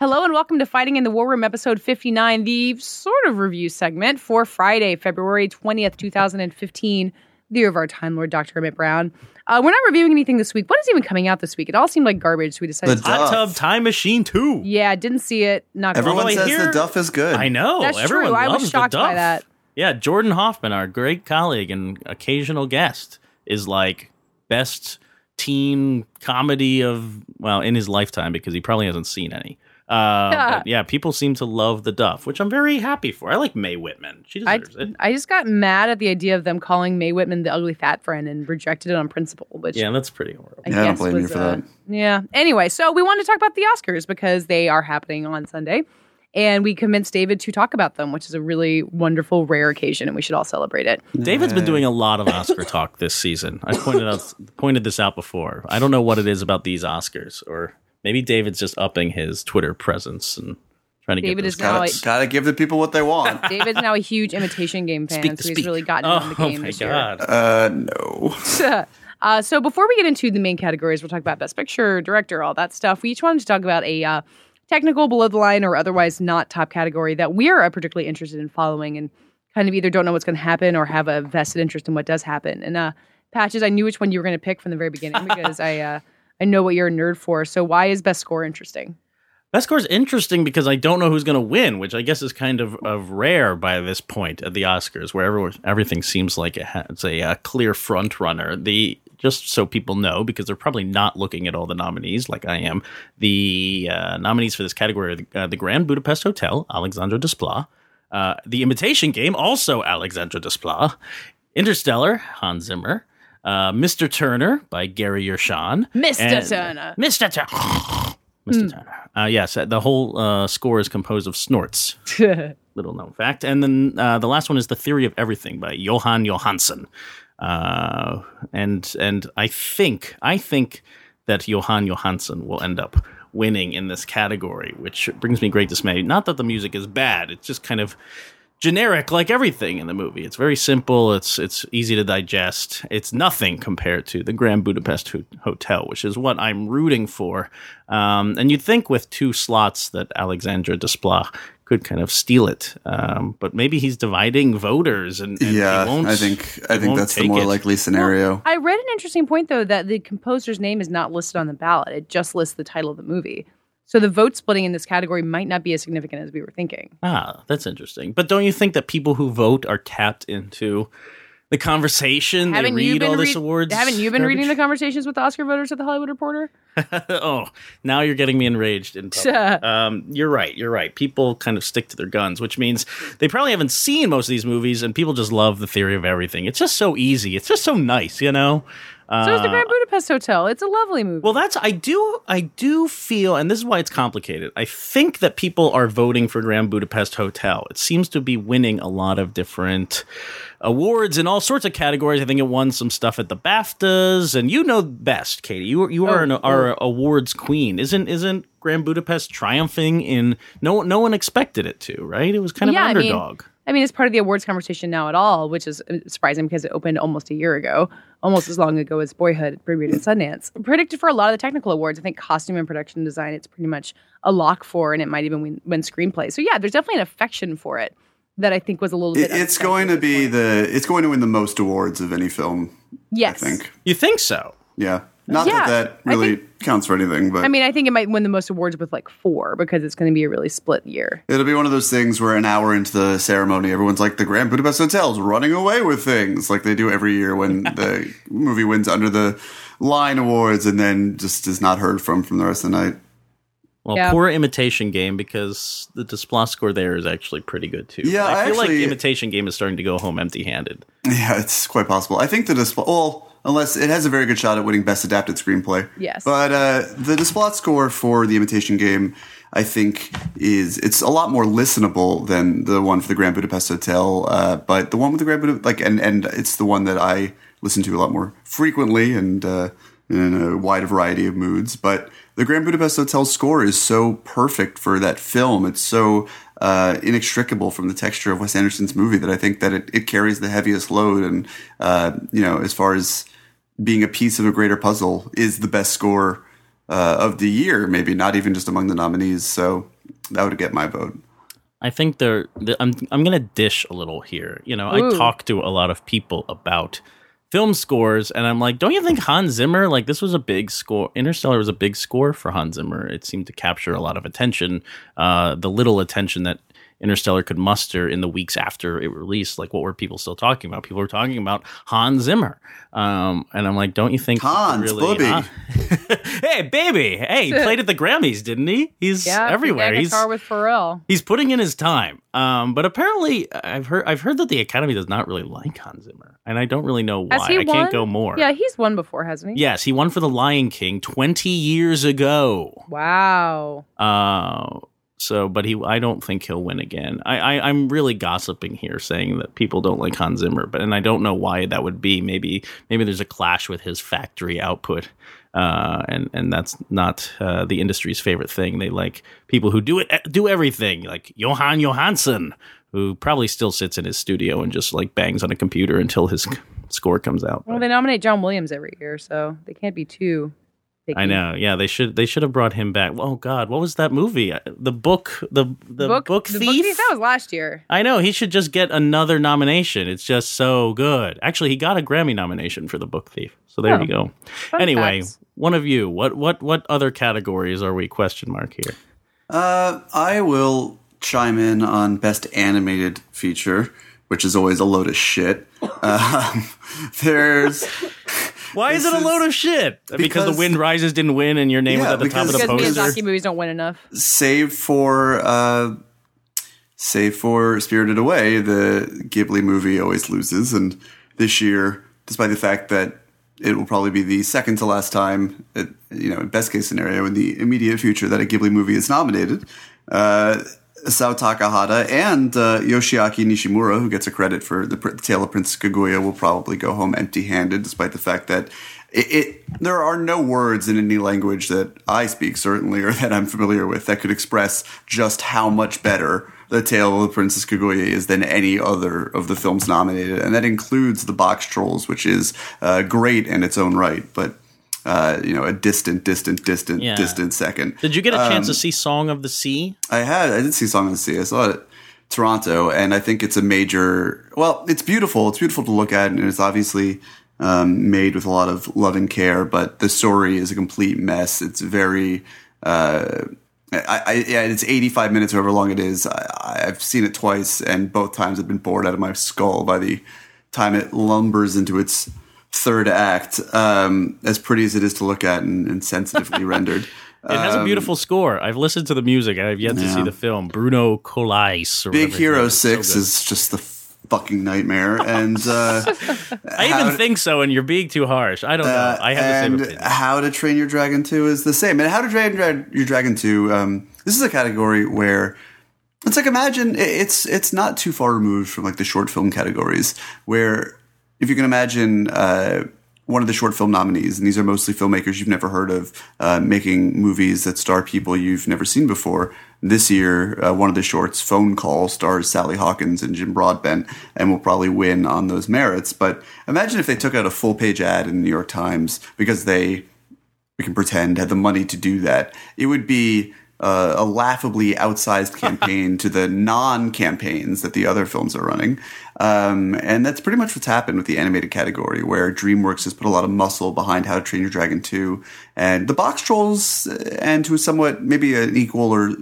Hello and welcome to Fighting in the War Room, episode 59, the sort of review segment for Friday, February 20th, 2015, the year of our Time Lord, Dr. Emmett Brown. Uh, we're not reviewing anything this week. What is even coming out this week? It all seemed like garbage, so we decided The to. Duff. Hot Tub Time Machine 2. Yeah, didn't see it. Not gonna Everyone lie. Well, I says hear- the Duff is good. I know. That's Everyone true. I was loves shocked the by Duff. that. Yeah, Jordan Hoffman, our great colleague and occasional guest, is like best teen comedy of well in his lifetime because he probably hasn't seen any. Uh, Yeah. but yeah, people seem to love the Duff, which I'm very happy for. I like Mae Whitman; she I, deserves it. I just got mad at the idea of them calling Mae Whitman the ugly fat friend and rejected it on principle, which Yeah, that's pretty horrible. I Yeah, I don't guess blame you for uh, that. Yeah. Anyway, so we wanted to talk about the Oscars because they are happening on Sunday. And we convinced David to talk about them, which is a really wonderful, rare occasion, and we should all celebrate it. David's been doing a lot of Oscar talk this season. I pointed out pointed this out before. I don't know what it is about these Oscars, or maybe David's just upping his Twitter presence and trying to David get is those now Gotta, a, gotta give the people what they want. David's now a huge imitation game fan, Speak so he's speak. really gotten oh, on the game Oh my this god! uh, no. uh, so before we get into the main categories, we'll talk about Best Picture, Director, all that stuff. We each wanted to talk about a uh, technical, below the line, or otherwise not top category that we are particularly interested in following and kind of either don't know what's going to happen or have a vested interest in what does happen. And uh, Patches, I knew which one you were going to pick from the very beginning because I I know what you're a nerd for. So why is Best Score interesting? Best score is interesting because I don't know who's going to win, which I guess is kind of, of rare by this point at the Oscars, where everything seems like it has a, uh clear front runner. The just so people know, because they're probably not looking at all the nominees like I am. The uh, nominees for this category are the, uh, the Grand Budapest Hotel, Alexandre Desplat, uh, The Imitation Game, also Alexandre Desplat, Interstellar, Hans Zimmer. Uh, Mr. Turner by Gary Yershon. Mr. and- Turner. Mr. Turner. Mr. Turner. Uh, yes, uh, the whole uh, score is composed of snorts. Little known fact. And then uh, the last one is The Theory of Everything by Jóhann Jóhannsson. Uh, and and I think I think that Jóhann Jóhannsson will end up winning in this category, which brings me great dismay. Not that the music is bad; it's just kind of generic, like everything in the movie. It's very simple. It's it's easy to digest. It's nothing compared to the Grand Budapest Ho- Hotel, which is what I'm rooting for. Um, and you'd think with two slots that Alexandre Desplat could kind of steal it, um, but maybe he's dividing voters, and, and yeah, he won't, I think I think that's the more it. likely scenario. I read an interesting point though that the composer's name is not listed on the ballot. It just lists the title of the movie. So the vote splitting in this category might not be as significant as we were thinking. Ah, that's interesting. But don't you think that people who vote are tapped into the conversation? Haven't they you read been all this read- awards. Haven't you been garbage? reading the conversations with the Oscar voters at the Hollywood Reporter? oh, now you're getting me enraged in um, you're right. You're right. People kind of stick to their guns, which means they probably haven't seen most of these movies, and people just love the theory of everything. It's just so easy. It's just so nice, you know. Uh, So is the Grand Budapest Hotel. It's a lovely movie. well, that's I do I do feel, and this is why it's complicated. I think that people are voting for Grand Budapest Hotel. It seems to be winning a lot of different awards in all sorts of categories. I think it won some stuff at the BAFTAs, and you know best, Katie. You you are Oh, an our awards queen. Isn't isn't Grand Budapest triumphing in no no one expected it to, right? It was kind of Yeah, I mean- underdog. I mean, it's part of the awards conversation now at all, which is uh, surprising because it opened almost a year ago, almost as long ago as Boyhood premiered at Sundance. Predicted for a lot of the technical awards. I think costume and production design, it's pretty much a lock for, and it might even win, win screenplay. So yeah, there's definitely an affection for it that I think was a little bit. it's going to be the it's going to win the most awards of any film. yes. I think. You think so? Yeah, not Yeah, that that I really counts for anything, but I mean, I think it might win the most awards with like four because it's going to be a really split year. It'll be one of those things where an hour into the ceremony, everyone's like, the Grand Budapest Hotel's running away with things, like they do every year when the movie wins under the line awards and then just is not heard from from the rest of the night. Well, Yeah. poor imitation game because the Desplat score there is actually pretty good too. Yeah, I I feel like actually- imitation game is starting to go home empty-handed. Yeah, it's quite possible. I think the Desplat, well, unless it has a very good shot at winning Best Adapted Screenplay. Yes. But uh, the Desplat score for The Imitation Game, I think is it's a lot more listenable than the one for the Grand Budapest Hotel. Uh, but the one with the Grand Budapest, like, and and it's the one that I listen to a lot more frequently and uh, in a wide variety of moods. But the Grand Budapest Hotel score is so perfect for that film. It's so uh, inextricable from the texture of Wes Anderson's movie that I think that it, it carries the heaviest load. And uh, you know, as far as being a piece of a greater puzzle, is the best score uh, of the year. Maybe not even just among the nominees. So that would get my vote. I think they're, they I'm I'm gonna dish a little here. You know, Ooh. I talk to a lot of people about film scores, and I'm like, don't you think Hans Zimmer? Like, this was a big score. Interstellar was a big score for Hans Zimmer. It seemed to capture a lot of attention. Uh, the little attention that Interstellar could muster in the weeks after it released. Like, what were people still talking about? People were talking about Hans Zimmer, um, and I'm like, don't you think Hans, really? Bobby. Huh? hey, baby! Hey, he played at the Grammys, didn't he? He's Yeah, everywhere. That He's guitar with Pharrell. he's putting in his time. Um, but apparently, I've heard I've heard that the Academy does not really like Hans Zimmer, and I don't really know why. Has he I won? can't go more. Yeah, he's won before, hasn't he? Yes, he won for The Lion King twenty years ago. Wow. Uh, so, but he, I don't think he'll win again. I, I, I'm really gossiping here, saying that people don't like Hans Zimmer, but and I don't know why that would be. Maybe, maybe there's a clash with his factory output, uh, and and that's not uh, the industry's favorite thing. They like people who do it, do everything, like Jóhann Jóhannsson, who probably still sits in his studio and just like bangs on a computer until his score comes out. Well, they nominate John Williams every year, so they can't be too. Picky. I know. Yeah, they should. They should have brought him back. Oh God, what was that movie? Uh, The book. The the book, the thief. That was last year. I know. He should just get another nomination. It's just so good. Actually, he got a Grammy nomination for the book thief. So there Oh. you go. Fun anyway, facts. one of you. What what what other categories are we question mark here? Uh, I will chime in on best animated feature, which is always a load of shit. Um, there's Why is it a load of shit? Because, because- the Wind Rises didn't win, and your name Yeah, was at the top of the Because Because- poster. Miyazaki movies don't win enough. save for uh, save for Spirited Away, the Ghibli movie always loses, and this year, despite the fact that it will probably be the second to last time, it, you know, in best case scenario, in the immediate future, that a Ghibli movie is nominated. Uh, Isao Takahata and uh, Yoshiaki Nishimura, who gets a credit for the, Pr- Tale of Princess Kaguya, will probably go home empty-handed, despite the fact that it, it there are no words in any language that I speak, certainly, or that I'm familiar with, that could express just how much better the Tale of the Princess Kaguya is than any other of the films nominated, and that includes the Box Trolls, which is uh, great in its own right, but. Uh, you know, a distant, distant, distant, Yeah. distant second. Did you get a chance Um, to see Song of the Sea? I had. I did see Song of the Sea. I saw it at Toronto, and I think it's a major. Well, it's beautiful. It's beautiful to look at, and it's obviously um, made with a lot of love and care. But the story is a complete mess. It's very. Uh, I, I, yeah, it's 85 minutes, however long it is. I, I've seen it twice, and both times I've been bored out of my skull by the time it lumbers into its third act. Um, as pretty as it is to look at and, and sensitively rendered. It has a beautiful score. I've listened to the music. I've yet to see Um, the film. Bruno Coulais. Or Big Hero. So Six good. is just the fucking nightmare, and uh, I even to- think so, and you're being too harsh. I don't know. uh, I have the same and. How to Train Your Dragon Two is the same, and How to Train Your Dragon Two. Um, this is a category where it's like imagine it's it's not too far removed from like the short film categories, where if you can imagine. Uh, one of the short film nominees, and these are mostly filmmakers you've never heard of, uh, making movies that star people you've never seen before. This year, uh, one of the shorts, Phone Call, stars Sally Hawkins and Jim Broadbent, and will probably win on those merits. But imagine if they took out a full page ad in the New York Times because they we can pretend had the money to do that. It would be uh, a laughably outsized campaign to the non-campaigns that the other films are running, um, and that's pretty much what's happened with the animated category, where DreamWorks has put a lot of muscle behind How to Train Your Dragon 2, and the Box Trolls, uh, and to a somewhat maybe an equal or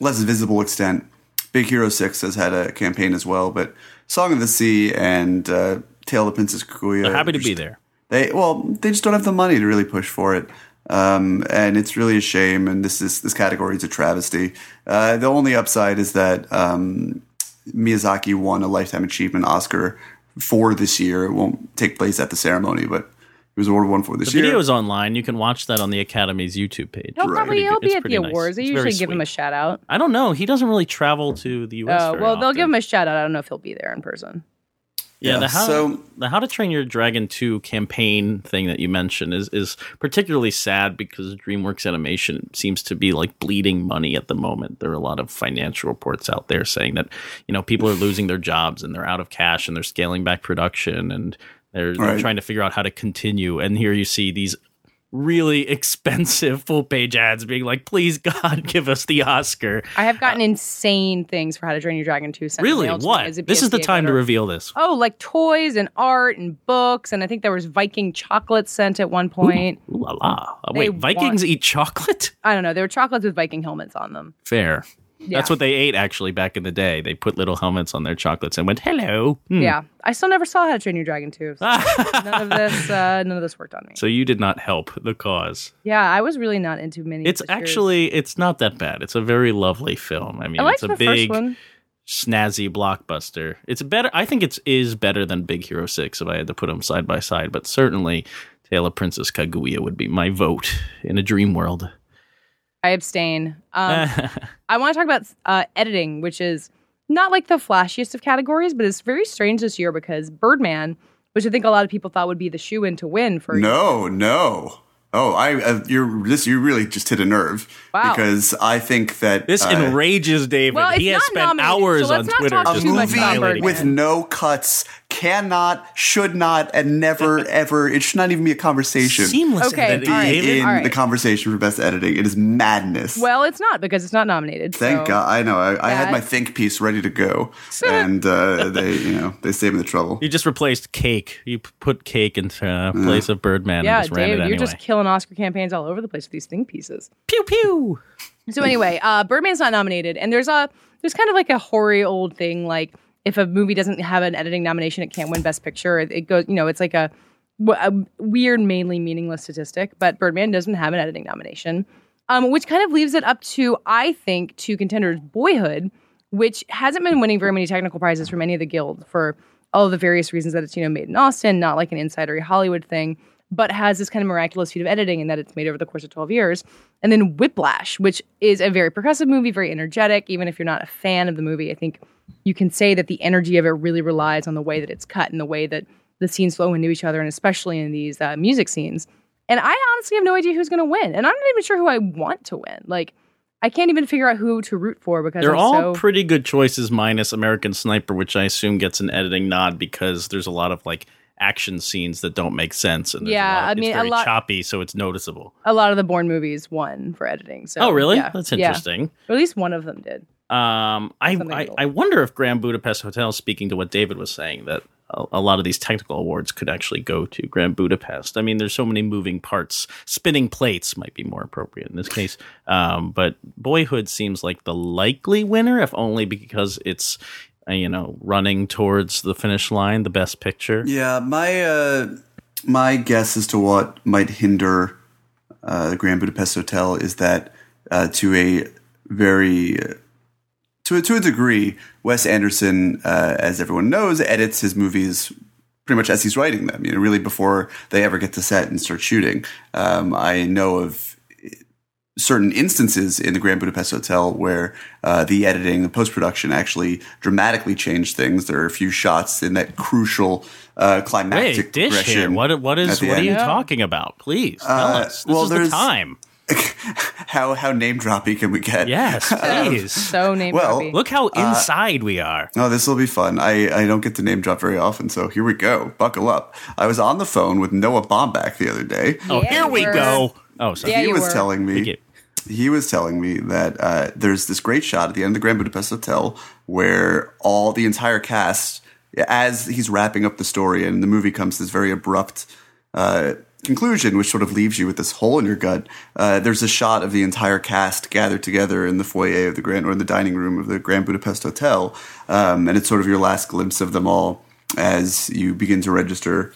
less visible extent, Big Hero 6 has had a campaign as well, but Song of the Sea and uh, Tale of the Princess Kaguya. They're happy to just- be there. they well, they just don't have the money to really push for it, um, and it's really a shame. And this is this category is a travesty. Uh, the only upside is that um, Miyazaki won a lifetime achievement Oscar for this year. It won't take place at the ceremony, but he was awarded one for this The year. The video is online. You can watch that on the Academy's YouTube page. He'll Right. probably Pretty he'll be at the nice. awards. They It's usually give him a shout out. I don't know. He doesn't really travel to the U.S. Oh very well, they'll often. give him a shout out. I don't know if he'll be there in person. Yeah, Yeah, the how so- the How to Train Your Dragon 2 campaign thing that you mentioned is is particularly sad because DreamWorks Animation seems to be like bleeding money at the moment. There are a lot of financial reports out there saying that, you know, people are losing their jobs and they're out of cash and they're scaling back production and they're, they're trying to figure out how to continue. And here you see these really expensive full page ads being like, "Please God, give us the Oscar." I have gotten insane things for How to Train Your Dragon 2. sent Really? What? as This is the time to reveal this. Oh, like toys and art and books, and I think there was Viking chocolate sent at one point. Ooh la la. Uh, They Wait, Vikings want- eat chocolate? I don't know. There were chocolates with Viking helmets on them. Fair. Yeah. That's what they ate actually back in the day. They put little helmets on their chocolates and went, "Hello." Hmm. Yeah, I still never saw How to Train Your Dragon 2. So none of this, uh, none of this worked on me. So you did not help the cause. Yeah, I was really not into many. It's series. actually it's not that bad. It's a very lovely film. I mean, I it's a big snazzy blockbuster. It's better. I think it's is better than Big Hero Six if I had to put them side by side. But certainly, Tale of Princess Kaguya would be my vote in a dream world. I abstain. Um, I want to talk about uh, editing, which is not like the flashiest of categories, but it's very strange this year because Birdman, which I think a lot of people thought would be the shoe in to win for No, no. Oh, I uh, you're this you really just hit a nerve Wow. because I think that This uh, enrages David. Well, he has spent hours so on Twitter talk a just too much movie about annihilating Birdman. with no cuts cannot, should not, and never ever. It should not even be a conversation. seamless Okay, editing, all right. David. in all right. the conversation for best editing. It is madness. Well, it's not because it's not nominated. Thank so- God. I know. I, I had my think piece ready to go, and uh, they, you know, they saved me the trouble. You just replaced cake. You put cake into uh, place of Birdman Yeah, and just ran Dave, it anyway. you're just killing Oscar campaigns all over the place with these think pieces. pew pew. So anyway, uh, Birdman's not nominated, and there's a there's kind of like a hoary old thing like if a movie doesn't have an editing nomination, it can't win Best Picture. It, goes, you know, it's like a, a weird, mainly meaningless statistic. But Birdman doesn't have an editing nomination, um, which kind of leaves it up to I think two contenders: Boyhood, which hasn't been winning very many technical prizes from any of the guilds for all the various reasons that it's you know made in Austin, not like an insidery Hollywood thing but has this kind of miraculous feat of editing in that it's made over the course of 12 years. And then Whiplash, which is a very progressive movie, very energetic. Even if you're not a fan of the movie, I think you can say that the energy of it really relies on the way that it's cut and the way that the scenes flow into each other, and especially in these uh, music scenes. And I honestly have no idea who's going to win. And I'm not even sure who I want to win. Like, I can't even figure out who to root for because They're I'm all so pretty good choices, minus American Sniper, which I assume gets an editing nod because there's a lot of like action scenes that don't make sense. And Yeah, lot, I mean, it's a very lot- choppy, so it's noticeable. a lot of the Bourne movies won for editing. So oh, really? yeah, That's yeah. interesting. Or at least one of them did. Um, I, I. I wonder if Grand Budapest Hotel, speaking to what David was saying, that a, a lot of these technical awards could actually go to Grand Budapest. I mean, there's so many moving parts. Spinning plates might be more appropriate in this case. Um, but Boyhood seems like the likely winner, if only because it's you know running towards the finish line, the best picture. Yeah, my uh, my guess as to what might hinder uh, the Grand Budapest Hotel is that uh, to a very uh, to a, to a degree, Wes Anderson, uh, as everyone knows, edits his movies pretty much as he's writing them. You know, really before they ever get to set and start shooting. Um, I know of certain instances in the Grand Budapest Hotel where uh, the editing, the post production actually dramatically changed things. There are a few shots in that crucial uh, climactic Wait, dish here. progression. What what at what are you talking about? Please tell Uh, us. This well, is the there's- time. how how name droppy can we get? Yes, please. So name Well, droppy. Look how Uh, inside we are. Oh, this will be fun. I, I don't get to name drop very often, so here we go. Buckle up. I was on the phone with Noah Baumbach the other day. Oh, Yeah, here we were. go. Oh, sorry. Yeah, he you was were. telling me he was telling me that uh, there's this great shot at the end of the Grand Budapest Hotel where all the entire cast, as he's wrapping up the story, and the movie comes to this very abrupt uh, conclusion, which sort of leaves you with this hole in your gut. Uh, there's a shot of the entire cast gathered together in the foyer of the Grand or in the dining room of the Grand Budapest Hotel, um, and it's sort of your last glimpse of them all as you begin to register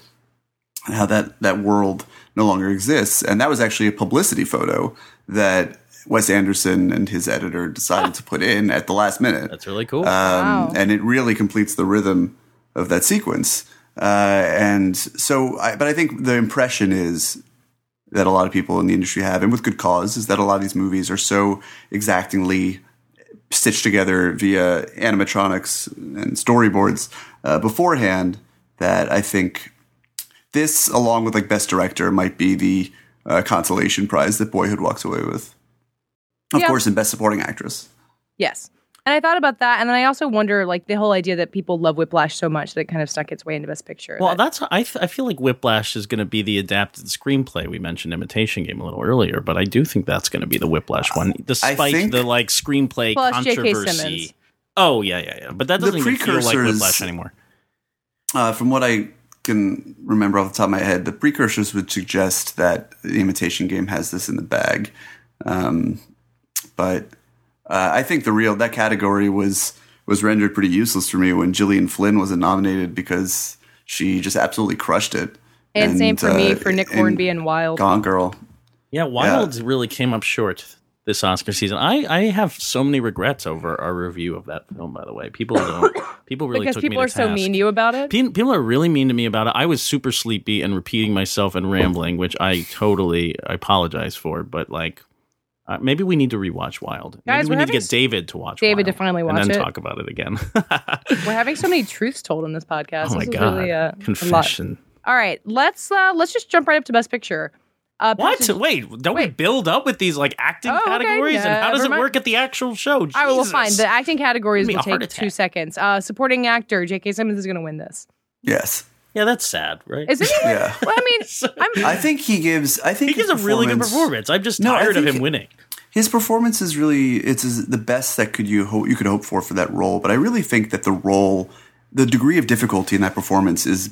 how that that world no longer exists. And that was actually a publicity photo that Wes Anderson and his editor decided to put in at the last minute. That's really cool. Um, Wow. And it really completes the rhythm of that sequence. Uh, and so, I, but I think the impression is that a lot of people in the industry have, and with good cause, is that a lot of these movies are so exactingly stitched together via animatronics and storyboards uh, beforehand that I think this, along with like Best Director, might be the uh, consolation prize that Boyhood walks away with. Of Yeah. course, in Best Supporting Actress. Yes. And I thought about that, and then I also wonder, like the whole idea that people love Whiplash so much that it kind of stuck its way into Best Picture. Well, that- that's I, th- I feel like Whiplash is going to be the adapted screenplay. We mentioned Imitation Game a little earlier, but I do think that's going to be the Whiplash one, despite think- the like screenplay Plus J.K. controversy. Simmons. Oh yeah, yeah, yeah. But that doesn't even feel like Whiplash anymore. Uh, from what I can remember off the top of my head, the precursors would suggest that the imitation game has this in the bag. Um, but uh, I think the real that category was was rendered pretty useless for me when Gillian Flynn wasn't nominated because she just absolutely crushed it. and, same for me uh, for Nick Hornby and Wild. Gone Girl. Yeah, Wild really came up short this Oscar season. I, I have so many regrets over our review of that film. By the way, people don't. People really because people are to so mean to you about it. Pe- People are really mean to me about it. I was super sleepy and repeating myself and rambling, which I totally I apologize for. But like, uh, maybe we need to rewatch Wild. Guys, maybe we need to get David to watch. David to Wild finally and watch then it. talk about it again. We're having so many truths told in this podcast. oh my this is god, really uh, confession. All right, let's uh, let's just jump right up to Best Picture. Uh, What? Patrick- Wait, don't we build up with these like acting Oh, okay. categories? and how does it work at the actual show? All right, well, Jesus. fine. The acting categories will a heart take two seconds. Uh, supporting actor J.K. Simmons is going to win this, Yes. yeah, that's sad, right? isn't? Yeah. Well, I mean, I'm, I think he gives. I think he gives a really good performance- performance. I'm just No, I tired of him winning. his performance is really it's the best that could you hope you could hope for for that role. But I really think that the role, the degree of difficulty in that performance is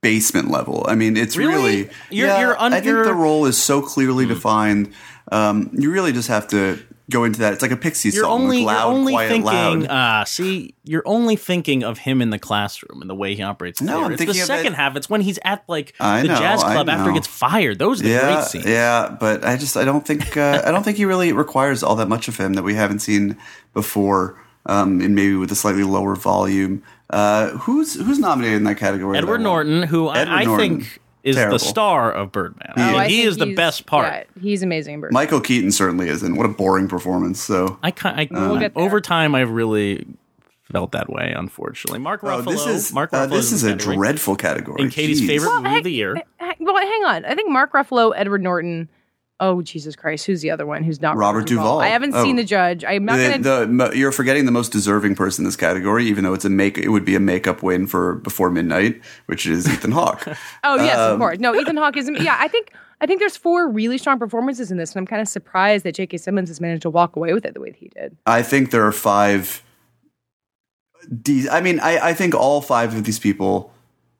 basement level. I mean, it's Really? really, You're- yeah. you're un- I think the role is so clearly defined. Um, you really just have to go into that. It's like a Pixies You're song, only like loud, you're only quiet, thinking. loud. Ah, see, you're only thinking of him in the classroom and the way he operates. No. I'm it's the thinking second it- half. It's when he's at like I the know, jazz club after he gets fired. Those are the yeah, great scenes. yeah, but I just I don't think uh, I don't think he really requires all that much of him that we haven't seen before, um, and maybe with a slightly lower volume. Uh, who's who's nominated in that category? Edward that Norton, who Edward I, I Norton. think is Terrible. the star of Birdman. Oh, I mean, he is the best part. Yeah, he's amazing in Bird. Michael Keaton certainly isn't. What a boring performance. So I, ki- I We'll get over time, I've really felt that way. Unfortunately, Mark oh, Ruffalo. this is Mark uh, this is in a category. dreadful category. And Katie's Jeez. favorite Well, movie heck- of the year. Hang- Well, hang on. I think Mark Ruffalo, Edward Norton. Oh Jesus Christ! Who's the other one? Who's not Robert Duvall. I haven't Oh. seen the judge. I'm not The, gonna. the, you're forgetting the most deserving person in this category, even though it's a make. It would be a makeup win for Before Midnight, which is Ethan Hawke. oh yes, of um, course. No, Ethan Hawke is. Yeah, I think. I think there's four really strong performances in this, and I'm kind of surprised that J.K. Simmons has managed to walk away with it the way that he did. I think there are five. De- I mean, I, I think all five of these people.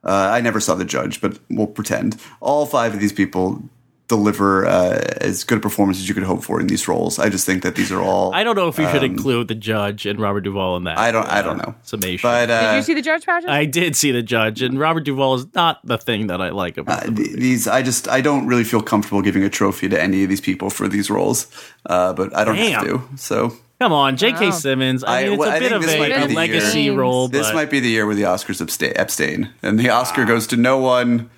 Uh, I never saw the judge, but we'll pretend all five of these people deliver uh, as good a performance as you could hope for in these roles. I just think that these are all. I don't know if you should include the judge and Robert Duvall in that. Um, I don't. I uh, don't know. Summation. But uh, Did you see the judge pageant? I did see the judge, and Robert Duvall is not the thing that I like about the th- movie. these, I just, I don't really feel comfortable giving a trophy to any of these people for these roles, uh, but I don't have to. So Come on, J.K. Wow. Simmons. I I- mean, it's well, a I bit think of this might a, be a the legacy year. role, this but might be the year where the Oscars abstain, abstain and the Oscar goes to no one.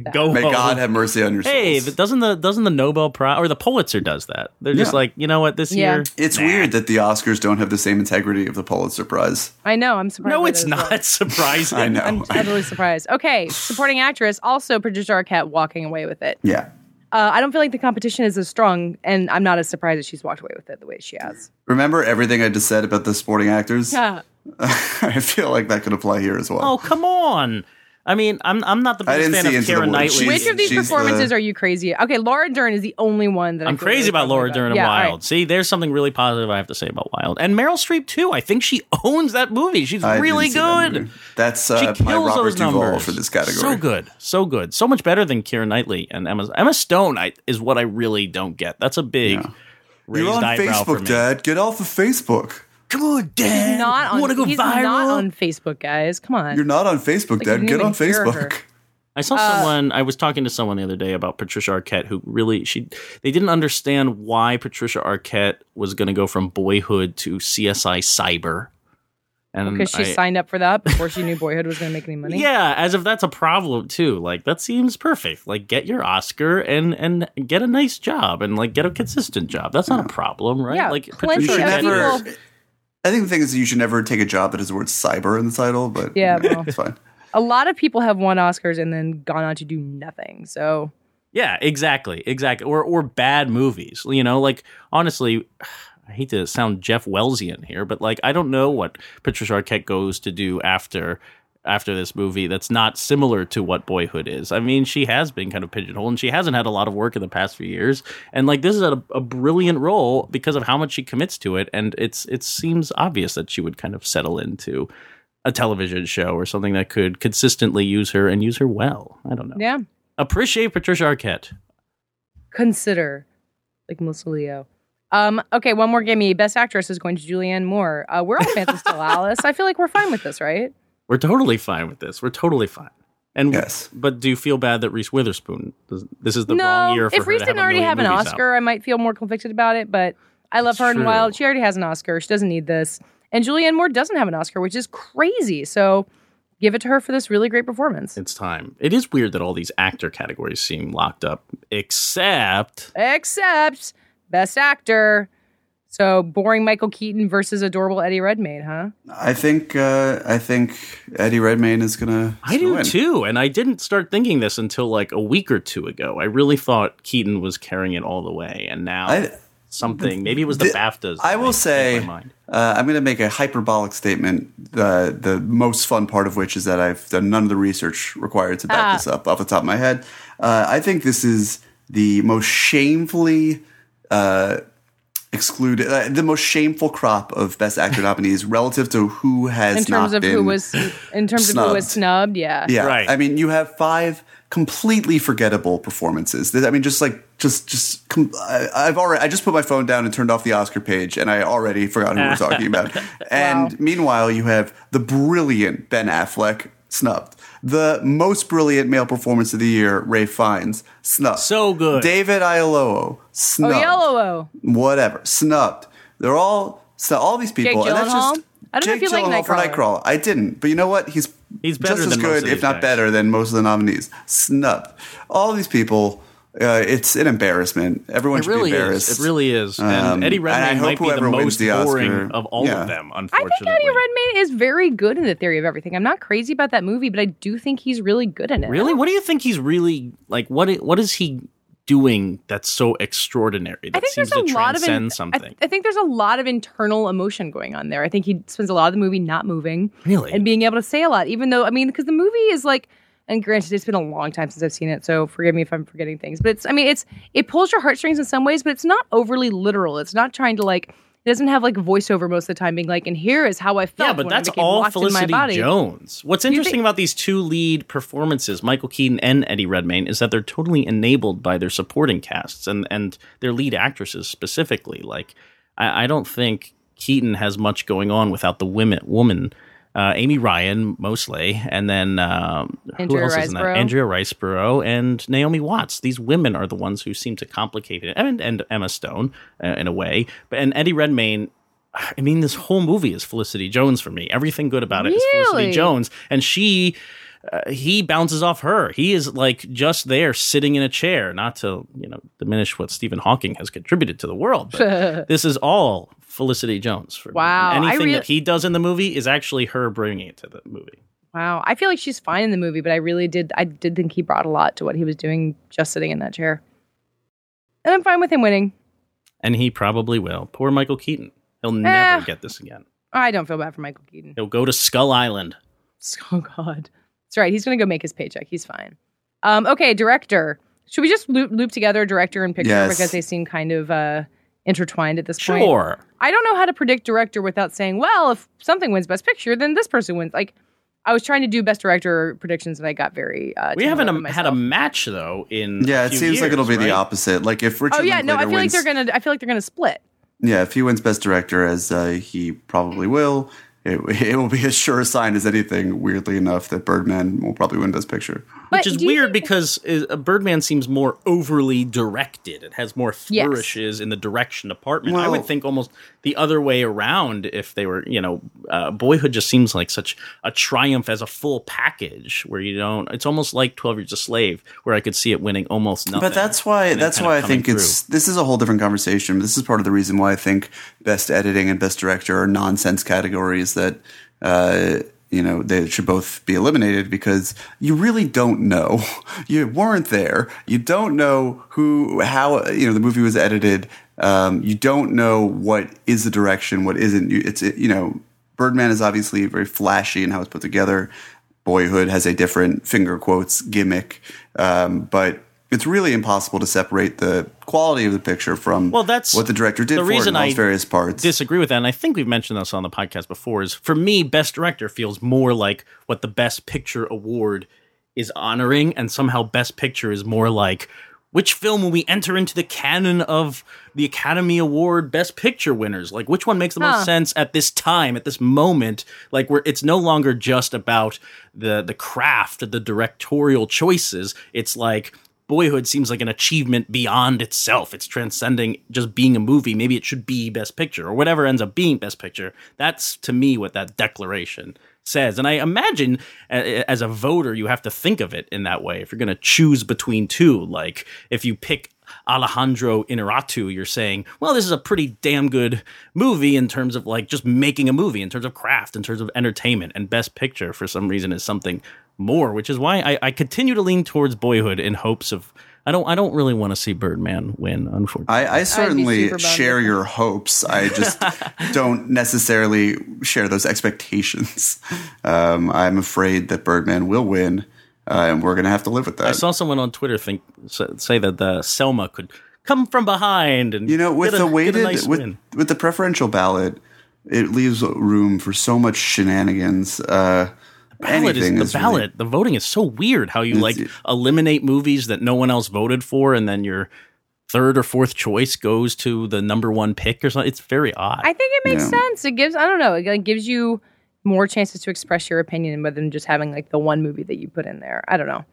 go May home. God have mercy on your souls. Hey, but doesn't the doesn't the Nobel Prize or the Pulitzer does that? They're just Yeah. like, you know what, this Yeah. year. It's Nah. weird that the Oscars don't have the same integrity of the Pulitzer Prize. I know. I'm surprised. No, it's that as well. not surprising. I know. I'm totally surprised. Okay, supporting actress, also Patricia Arquette walking away with it. Yeah. Uh, I don't feel like the competition is as strong, and I'm not as surprised that she's walked away with it the way she has. Remember everything I just said about the sporting actors? Yeah. I feel like that could apply here as well. Oh, come on. I mean, I'm I'm not the I biggest fan of Keira Knightley. Which of these she's performances the- are you crazy? Okay, Laura Dern is the only one that I I'm feel crazy really about Laura strongly Dern and Yeah, Wild. right. See, there's something really positive I have to say about Wild. And Meryl Streep, too. I think she owns that movie. She's I really see that good. movie. That's She uh, kills my Robert those Duvall numbers for this category. So good, so good, so much better than Keira Knightley and Emma. Emma Stone I, is what I really don't get. That's a big raised You're on Facebook. Dad. Get off of Facebook. Come on, Dad. Not on, want to go viral. he's viral? not on Facebook, guys. Come on. You're not on Facebook, Like, Dad. Get on. Facebook. I saw uh, someone. I was talking to someone the other day about Patricia Arquette, who really she they didn't understand why Patricia Arquette was going to go from Boyhood to CSI Cyber. And Because she I- signed up for that before she knew Boyhood was going to make any money. Yeah, as if that's a problem too. Like that seems perfect. Like get your Oscar and and get a nice job and like get a consistent job. That's not a problem, right? Yeah, like plenty Patricia should of Arquette- never. People- I think the thing is, you should never take a job that has the word cyber in the title. But Yeah, well. it's fine. A lot of people have won Oscars and then gone on to do nothing. So Yeah, exactly, exactly. Or or bad movies. You know, like honestly, I hate to sound Jeff Wellsian here, but like I don't know what Patricia Arquette goes to do after after this movie that's not similar to what Boyhood is. I mean, she has been kind of pigeonholed and she hasn't had a lot of work in the past few years. And like this is a, a brilliant role because of how much she commits to it and it's it seems obvious that she would kind of settle into a television show or something that could consistently use her and use her well. I don't know. yeah, Appreciate Patricia Arquette. consider like Melissa Leo. Um, okay, one more gimme. Best actress is going to Julianne Moore. Uh, we're all fans of Still Alice. I feel like we're fine with this, right? We're totally fine with this. We're totally fine. And Yes. but do you feel bad that Reese Witherspoon? This is the no, wrong year for if her Reese to have didn't a already million have an movies out. Oscar, I might feel more conflicted about it. But I love It's her in true. Wild. She already has an Oscar. She doesn't need this. And Julianne Moore doesn't have an Oscar, which is crazy. So give it to her for this really great performance. It's time. It is weird that all these actor categories seem locked up, except Except Best Actor. So boring Michael Keaton versus adorable Eddie Redmayne, huh? I think uh, I think Eddie Redmayne is gonna. I do win. too. And I didn't start thinking this until like a week or two ago. I really thought Keaton was carrying it all the way, and now I, something. Maybe it was the, the- BAFTAs. I will say, mind. uh, I'm going to make a hyperbolic statement. Uh, the most fun part of which is that I've done none of the research required to back Ah. this up off the top of my head. Uh, I think this is the most shamefully uh, excluded, uh, the most shameful crop of Best Actor nominees relative to who has In terms not of who was in terms of who was snubbed. snubbed, yeah. Yeah, Right. I mean, you have five completely forgettable performances. I mean, just like just just com- I, I've already I just put my phone down and turned off the Oscar page, and I already forgot who we're talking about. And Wow. meanwhile, you have the brilliant Ben Affleck snubbed. The most brilliant male performance of the year, Ralph Fiennes, snubbed. So good. David Oyelowo, Oh, snubbed. Yellow. Whatever, snubbed. They're all so all these people, Jake and that's Gyllenhaal? just I don't know if you like Gyllenhaal for Nightcrawler. Nightcrawler. I didn't, but you know what? He's He's better just as than most good, of if not guys. better, than most of the nominees. Snubbed. All these people. Uh, it's an embarrassment. Everyone It should really be embarrassed. is. It really is. Um, and Eddie and I Redmayne hope might be the most the Oscar- boring of all yeah. of them. I Unfortunately, think Eddie Redmayne is very good in the theory of everything. I'm not crazy about that movie, but I do think he's really good in it. Really? What do you think he's really like? What What is he doing that's so extraordinary that I think seems there's to a lot of in- something? I, I think there's a lot of internal emotion going on there. I think he spends a lot of the movie not moving, Really? and being able to say a lot, even though I mean, because the movie is like, and granted, it's been a long time since I've seen it, so forgive me if I'm forgetting things. But it's, I mean, it's it pulls your heartstrings in some ways, but it's not overly literal. It's not trying to like. It doesn't have like voiceover most of the time, being like, "And here is how I felt." yeah, but when that's all in Felicity. Jones. What's interesting think- about these two lead performances, Michael Keaton and Eddie Redmayne, is that they're totally enabled by their supporting casts and and their lead actresses specifically. Like, I, I don't think Keaton has much going on without the women woman. Uh, Amy Ryan mostly, and then um, who Andrea else is in that? Andrea Riseborough and Naomi Watts. These women are the ones who seem to complicate it, and, and Emma Stone uh, in a way. But and Eddie Redmayne, I mean, this whole movie is Felicity Jones for me. Everything good about it is Felicity Jones, and she. Uh, he bounces off her. He is like just there sitting in a chair, not to, you know, diminish what Stephen Hawking has contributed to the world, but this is all Felicity Jones for me. Wow, I Anything rea- that he does in the movie is actually her bringing it to the movie. Wow, I feel like she's fine in the movie, but I really did. I did think he brought a lot to what he was doing, just sitting in that chair. And I'm fine with him winning. And he probably will. Poor Michael Keaton. He'll never get this again. I don't feel bad for Michael Keaton. He'll go to Skull Island. Oh God, that's right. He's gonna go make his paycheck. He's fine. Um, okay, director. Should we just loop, loop together director and picture Yes. because they seem kind of uh, intertwined at this point? Sure. I don't know how to predict director without saying, well, if something wins Best Picture, then this person wins. Like, I was trying to do Best Director predictions, and I got very. Uh, We haven't up um, had a match though in Yeah, a it few seems like it'll be years, the opposite. Like if Richard Oh yeah, no, I Linklater feel like they're gonna. I feel like they're gonna split. yeah, if he wins Best Director, as uh, he probably will, it, it will be as sure a sign as anything. Weirdly enough, that Birdman will probably win Best Picture. Which is weird think- because uh, Birdman seems more overly directed. It has more Yes. flourishes in the direction department. I would think almost the other way around if they were, you know, uh, Boyhood just seems like such a triumph as a full package where you don't. It's almost like Twelve Years a Slave, where I could see it winning almost nothing. But that's why that's why I think it's this is a whole different conversation. This is part of the reason why I think best editing and best director are nonsense categories that uh, you know they should both be eliminated because you really don't know. You weren't there. You don't know who how you know the movie was edited. Um, you don't know what is the direction, what isn't. You, it's you know Birdman is obviously very flashy in how it's put together. Boyhood has a different finger quotes gimmick, um, but it's really impossible to separate the quality of the picture from Well, that's what the director did the for it reason in all I various parts. disagree with that, and I think we've mentioned this on the podcast before. Is for me, Best Director feels more like what the Best Picture award is honoring, and somehow Best Picture is more like which film will we enter into the canon of the Academy Award Best Picture winners? Like which one makes the Huh. most sense at this time, at this moment? Like where it's no longer just about the the craft, the directorial choices. It's like Boyhood seems like an achievement beyond itself. It's transcending just being a movie. Maybe it should be Best Picture or whatever ends up being Best Picture. That's to me what that declaration says. And I imagine as a voter, you have to think of it in that way. If you're going to choose between two, like if you pick Alejandro Inarritu, you're saying, well, this is a pretty damn good movie in terms of like just making a movie, in terms of craft, in terms of entertainment. And Best Picture, for some reason, is something more, which is why I, I continue to lean towards Boyhood in hopes of. I don't. I don't really want to see Birdman win. Unfortunately, I, I certainly share your hopes. I just don't necessarily share those expectations. Um, I'm afraid that Birdman will win, uh, and we're going to have to live with that. I saw someone on Twitter think say say that the Selma could come from behind and You know, with a, the get a weighted nice with with the preferential ballot, it leaves room for so much shenanigans. Uh, ballot is the really- ballot. the voting is so weird. How you like eliminate movies that no one else voted for, and then your third or fourth choice goes to the number one pick or something. It's very odd. I think it makes Yeah. sense. It gives I don't know, it like, gives you more chances to express your opinion rather than just having like the one movie that you put in there. I don't know.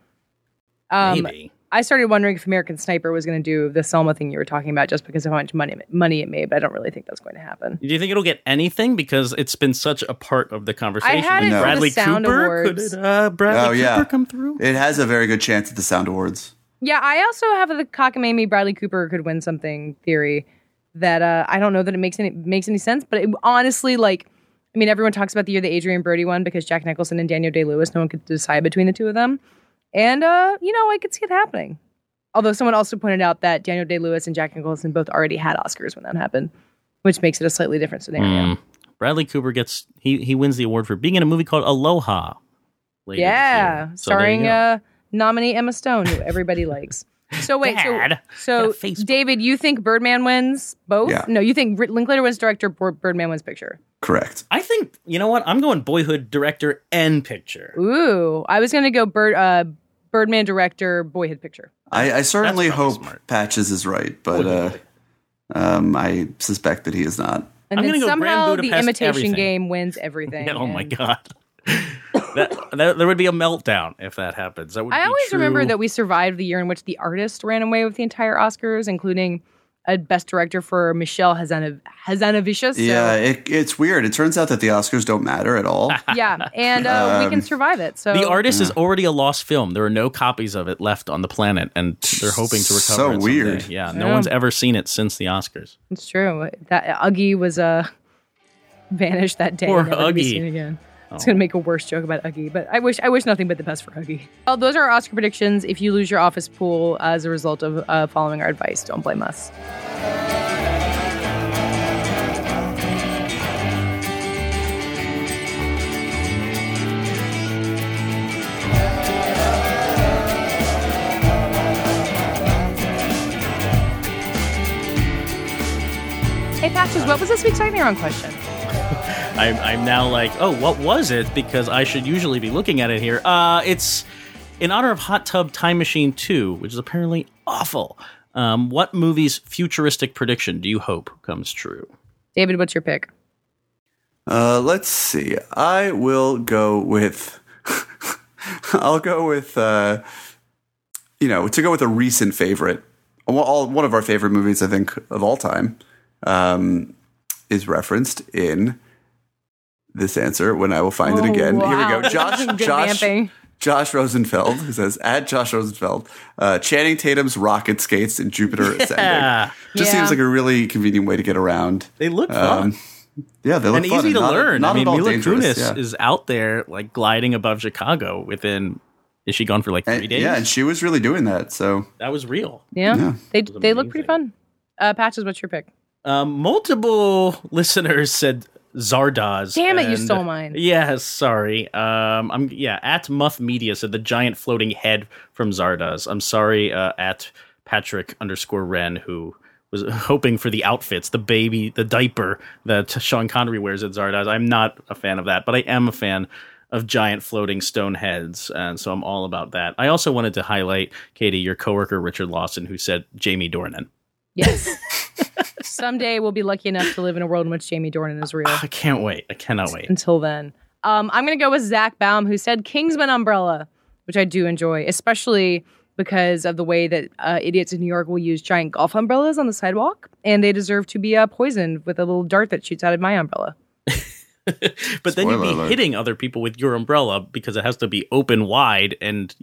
Um, Maybe. I started wondering if American Sniper was going to do the Selma thing you were talking about just because of how much money money it made, but I don't really think that's going to happen. Do you think it'll get anything because it's been such a part of the conversation? I had it for the Bradley Sound Cooper Awards. could it, uh, Bradley Oh, yeah. Cooper come through? It has a very good chance at the Sound Awards. Yeah, I also have the cockamamie Bradley Cooper could win something theory that uh, I don't know that it makes any makes any sense, but it, honestly, like, I mean, everyone talks about the year that Adrien Brody won because Jack Nicholson and Daniel Day Lewis, no one could decide between the two of them, and uh, you know, I could see it happening. Although someone also pointed out that Daniel Day Lewis and Jack Nicholson both already had Oscars when that happened, which makes it a slightly different scenario. Hmm. Bradley Cooper gets he he wins the award for being in a movie called Aloha. later Yeah. So starring go. uh, nominee Emma Stone, who everybody likes. So wait, Dad, so so. David, you think Birdman wins both? Yeah. No, you think Linklater wins director, Birdman wins picture. Correct. I think you know what I'm going Boyhood director and picture. Ooh, I was gonna go Bird, uh, Birdman director, Boyhood picture. I, I certainly hope smart. Patches is right, but uh, um, I suspect that he is not. And I'm then gonna go somehow the imitation everything. game wins everything. oh my god. that, that there would be a meltdown if that happens. That would I be always remember that we survived the year in which the artist ran away with the entire Oscars, including a best director for Michel Hazanov- Hazanavicius. So, Yeah, it, it's weird. It turns out that the Oscars don't matter at all. yeah, and uh, we can Um, survive it. So The artist is already a lost film. There are no copies of it left on the planet, and they're hoping to recover. So it someday. weird. Yeah, no one's ever seen it since the Oscars. It's true. That Uggie was uh, vanished that day. Poor never Uggie. seen again. I was gonna make a worse joke about Uggie, but I wish I wish nothing but the best for Uggie. Well, those are our Oscar predictions. If you lose your office pool as a result of uh, following our advice, don't blame us. Hey, Patches, what was this week's lightning round question? I'm, I'm now like, oh, what was it? Because I should usually be looking at it here. Uh, it's in honor of Hot Tub Time Machine 2, which is apparently awful. Um, what movie's futuristic prediction do you hope comes true? David, what's your pick? Uh, let's see. I will go with. I'll go with. Uh, you know, to go with a recent favorite. All, one of our favorite movies, I think, of all time, um, is referenced in this answer. When I will find it Oh, again. Here we go. Josh. Josh. vamping. Josh Rosenfeld, who says, at Josh Rosenfeld, uh, Channing Tatum's rocket skates in Jupiter Ascending. Just Yeah. seems like a really convenient way to get around. they look fun. Um, yeah, they look and fun easy to not- learn. Not I mean, at all Mila dangerous. Kunis yeah. is out there like gliding above Chicago within. Is she gone for like three And- days? yeah, and she was really doing that. So that was real. Yeah, Yeah. they they look pretty fun. Uh, Patches, what's your pick? Um, multiple listeners said Zardoz. Damn it, you stole mine. Yeah, sorry. Um, I'm yeah. At Muff Media said the giant floating head from Zardoz. I'm sorry. Uh, at Patrick underscore Ren who was hoping for the outfits, the baby, the diaper that Sean Connery wears at Zardoz. I'm not a fan of that, but I am a fan of giant floating stone heads, and so I'm all about that. I also wanted to highlight Katey, your coworker Richard Lawson, who said Jamie Dornan. Yes. Someday we'll be lucky enough to live in a world in which Jamie Dornan is real. I can't wait. I cannot wait. Until then, um, I'm going to go with Zach Baum, who said Kingsman umbrella, which I do enjoy, especially because of the way that uh, idiots in New York will use giant golf umbrellas on the sidewalk, and they deserve to be uh, poisoned with a little dart that shoots out of my umbrella. but then you'd be alert. hitting other people with your umbrella because it has to be open wide and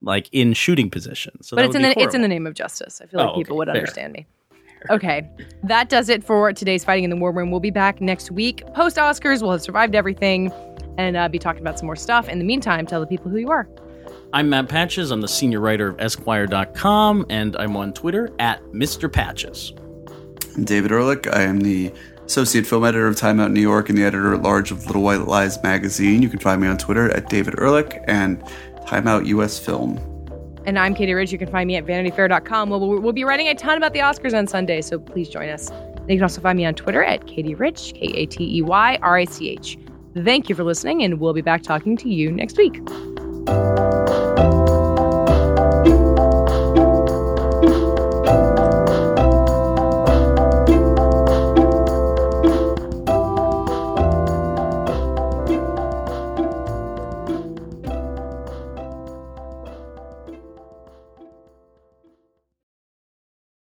like in shooting position. So but that it's would in be the it's in the name of justice. I feel like Oh, people okay, would fair. understand me. Okay, that does it for today's fighting in the war room. We'll be back next week post Oscars. We'll have survived everything and uh, be talking about some more stuff. In the meantime, tell the people who you are. I'm Matt Patches. I'm the senior writer of Esquire.com, and I'm on Twitter at Mr. Patches. I'm David Ehrlich. I am the associate film editor of Time Out New York and the editor at large of Little White Lies magazine. You can find me on Twitter at David Ehrlich and Time Out US Film. And I'm Katey Rich. You can find me at vanityfair.com. We'll, be writing a ton about the Oscars on Sunday, so please join us. You can also find me on Twitter at Katey Rich, K A T E Y R I C H. Thank you for listening, and we'll be back talking to you next week.